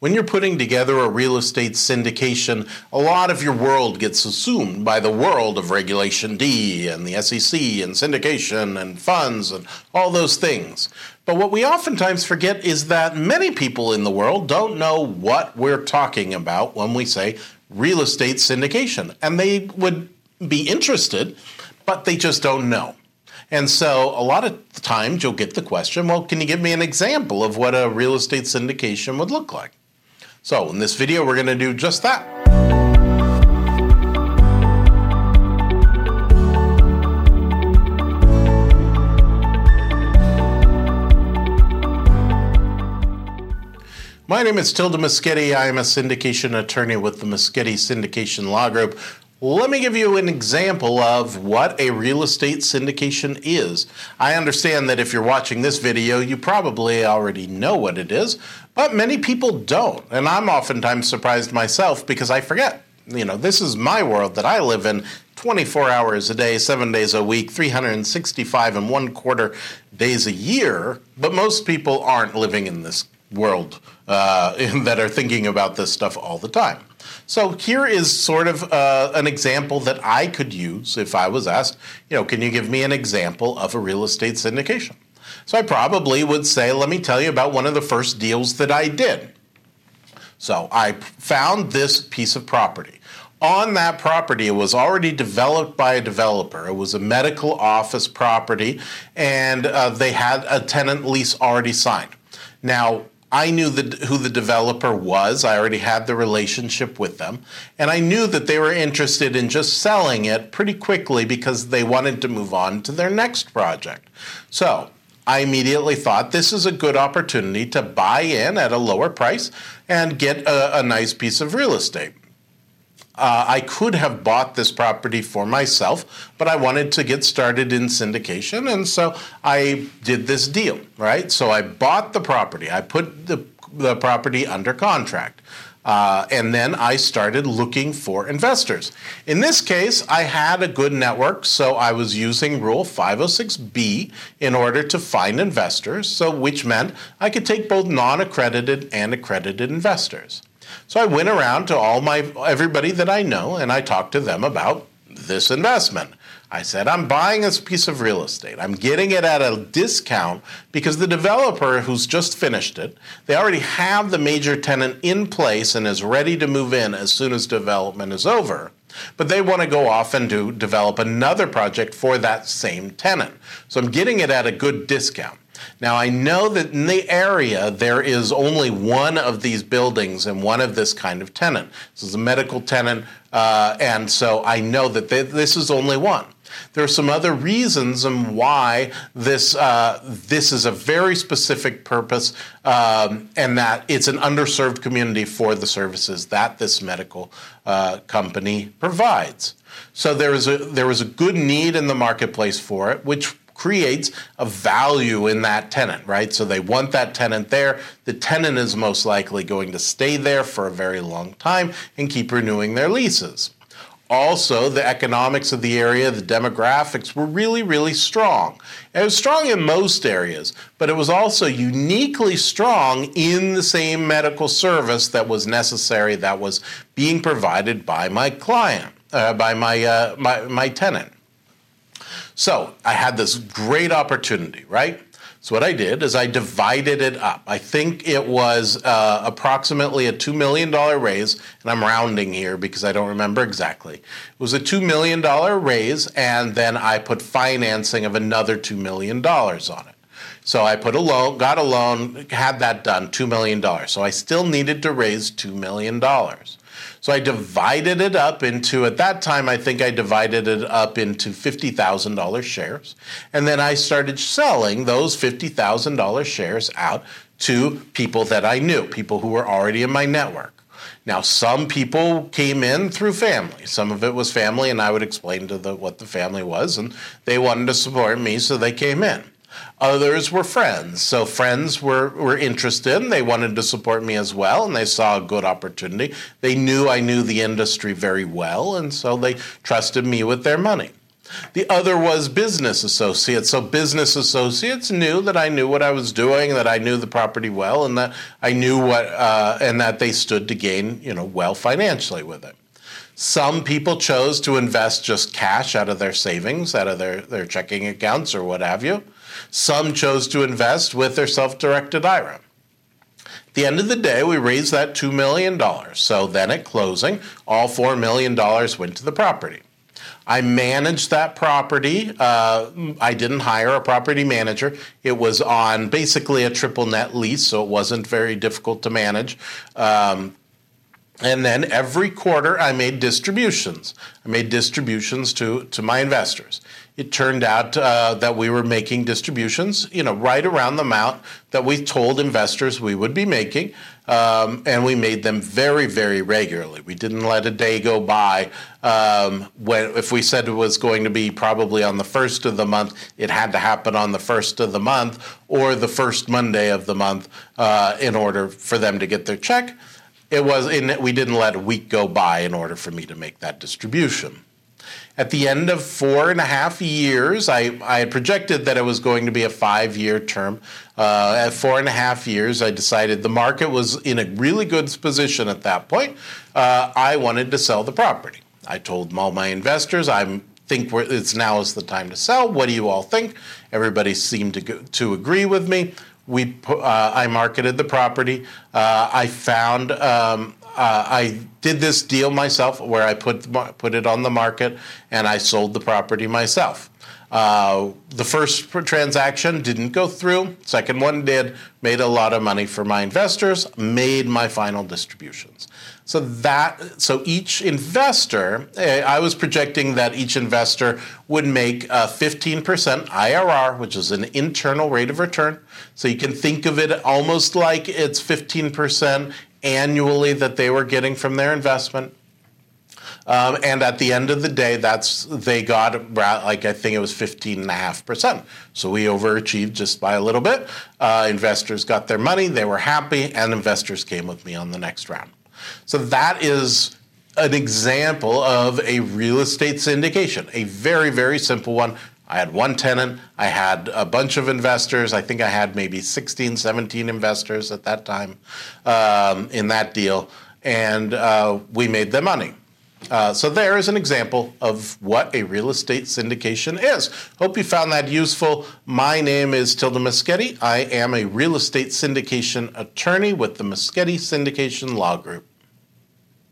When you're putting together a real estate syndication, a lot of your world gets assumed by the world of Regulation D and the SEC and syndication and funds and all those things. But what we oftentimes forget is that many people in the world don't know what we're talking about when we say real estate syndication. And they would be interested, but they just don't know. And so a lot of times you'll get the question, well, can you give me an example of what a real estate syndication would look like? So in this video, we're going to do just that. My name is Tilda Moschetti. I am a syndication attorney with the Moschetti Syndication Law Group. Let me give you an example of what a real estate syndication is. I understand that if you're watching this video, you probably already know what it is, but many people don't. And I'm oftentimes surprised myself because I forget. You know, this is my world that I live in 24 hours a day, seven days a week, 365 and one quarter days a year, but most people aren't living in this world uh, that are thinking about this stuff all the time. So here is sort of uh, an example that I could use if I was asked, you know, can you give me an example of a real estate syndication? So I probably would say, let me tell you about one of the first deals that I did. So I found this piece of property. On that property, it was already developed by a developer. It was a medical office property, and uh, they had a tenant lease already signed. Now, I knew the, who the developer was. I already had the relationship with them. And I knew that they were interested in just selling it pretty quickly because they wanted to move on to their next project. So I immediately thought this is a good opportunity to buy in at a lower price and get a, a nice piece of real estate. Uh, I could have bought this property for myself, but I wanted to get started in syndication, and so I did this deal, right? So I bought the property, I put the, the property under contract. Uh, and then I started looking for investors. In this case, I had a good network, so I was using Rule 506B in order to find investors, so which meant I could take both non-accredited and accredited investors. So I went around to all my everybody that I know and I talked to them about this investment. I said, I'm buying this piece of real estate. I'm getting it at a discount because the developer who's just finished it, they already have the major tenant in place and is ready to move in as soon as development is over. But they want to go off and do develop another project for that same tenant. So I'm getting it at a good discount. Now, I know that in the area there is only one of these buildings and one of this kind of tenant. This is a medical tenant, uh, and so I know that they, this is only one. There are some other reasons and why this uh, this is a very specific purpose, um, and that it's an underserved community for the services that this medical uh, company provides. So there is a there was a good need in the marketplace for it, which creates a value in that tenant, right? So they want that tenant there. The tenant is most likely going to stay there for a very long time and keep renewing their leases. Also, the economics of the area, the demographics were really, really strong. It was strong in most areas, but it was also uniquely strong in the same medical service that was necessary, that was being provided by my client, uh, by my, uh, my, my tenant. So I had this great opportunity, right? So what I did is I divided it up. I think it was uh, approximately a $2 million raise, and I'm rounding here because I don't remember exactly. It was a $2 million raise, and then I put financing of another $2 million on it. So I put a loan, got a loan, had that done, $2 million. So I still needed to raise $2 million. So I divided it up into, at that time, I think I divided it up into $50,000 shares. And then I started selling those $50,000 shares out to people that I knew, people who were already in my network. Now, some people came in through family. Some of it was family, and I would explain to them what the family was, and they wanted to support me, so they came in. Others were friends. So friends were, were interested they wanted to support me as well, and they saw a good opportunity. They knew I knew the industry very well, and so they trusted me with their money. The other was business associates. So business associates knew that I knew what I was doing, that I knew the property well, and that I knew what, uh, and that they stood to gain, you know, well financially with it. Some people chose to invest just cash out of their savings, out of their, their checking accounts or what have you. Some chose to invest with their self directed IRA. At the end of the day, we raised that $2 million. So then at closing, all $4 million went to the property. I managed that property. Uh, I didn't hire a property manager. It was on basically a triple net lease, so it wasn't very difficult to manage. Um, and then every quarter, I made distributions. I made distributions to, to my investors. It turned out uh, that we were making distributions, you know, right around the amount that we told investors we would be making, um, and we made them very, very regularly. We didn't let a day go by um, when, if we said it was going to be probably on the first of the month, it had to happen on the first of the month or the first Monday of the month uh, in order for them to get their check it was in, that we didn't let a week go by in order for me to make that distribution. At the end of four and a half years, I, I had projected that it was going to be a five year term. Uh, at four and a half years, I decided the market was in a really good position at that point. Uh, I wanted to sell the property. I told all my investors, I think it's now is the time to sell. What do you all think? Everybody seemed to, go, to agree with me we uh, I marketed the property. Uh, I found um, uh, I did this deal myself where I put put it on the market and I sold the property myself. Uh, the first transaction didn't go through. Second one did. Made a lot of money for my investors. Made my final distributions. So that so each investor, eh, I was projecting that each investor would make a 15% IRR, which is an internal rate of return. So you can think of it almost like it's 15% annually that they were getting from their investment. Um, and at the end of the day, that's they got like I think it was 15 and a half percent. So we overachieved just by a little bit. Uh, investors got their money, they were happy, and investors came with me on the next round. So that is an example of a real estate syndication, a very, very simple one. I had one tenant, I had a bunch of investors. I think I had maybe 16, 17 investors at that time um, in that deal, and uh, we made the money. Uh, so there is an example of what a real estate syndication is. Hope you found that useful. My name is Tilda Moschetti. I am a real estate syndication attorney with the Moschetti Syndication Law Group.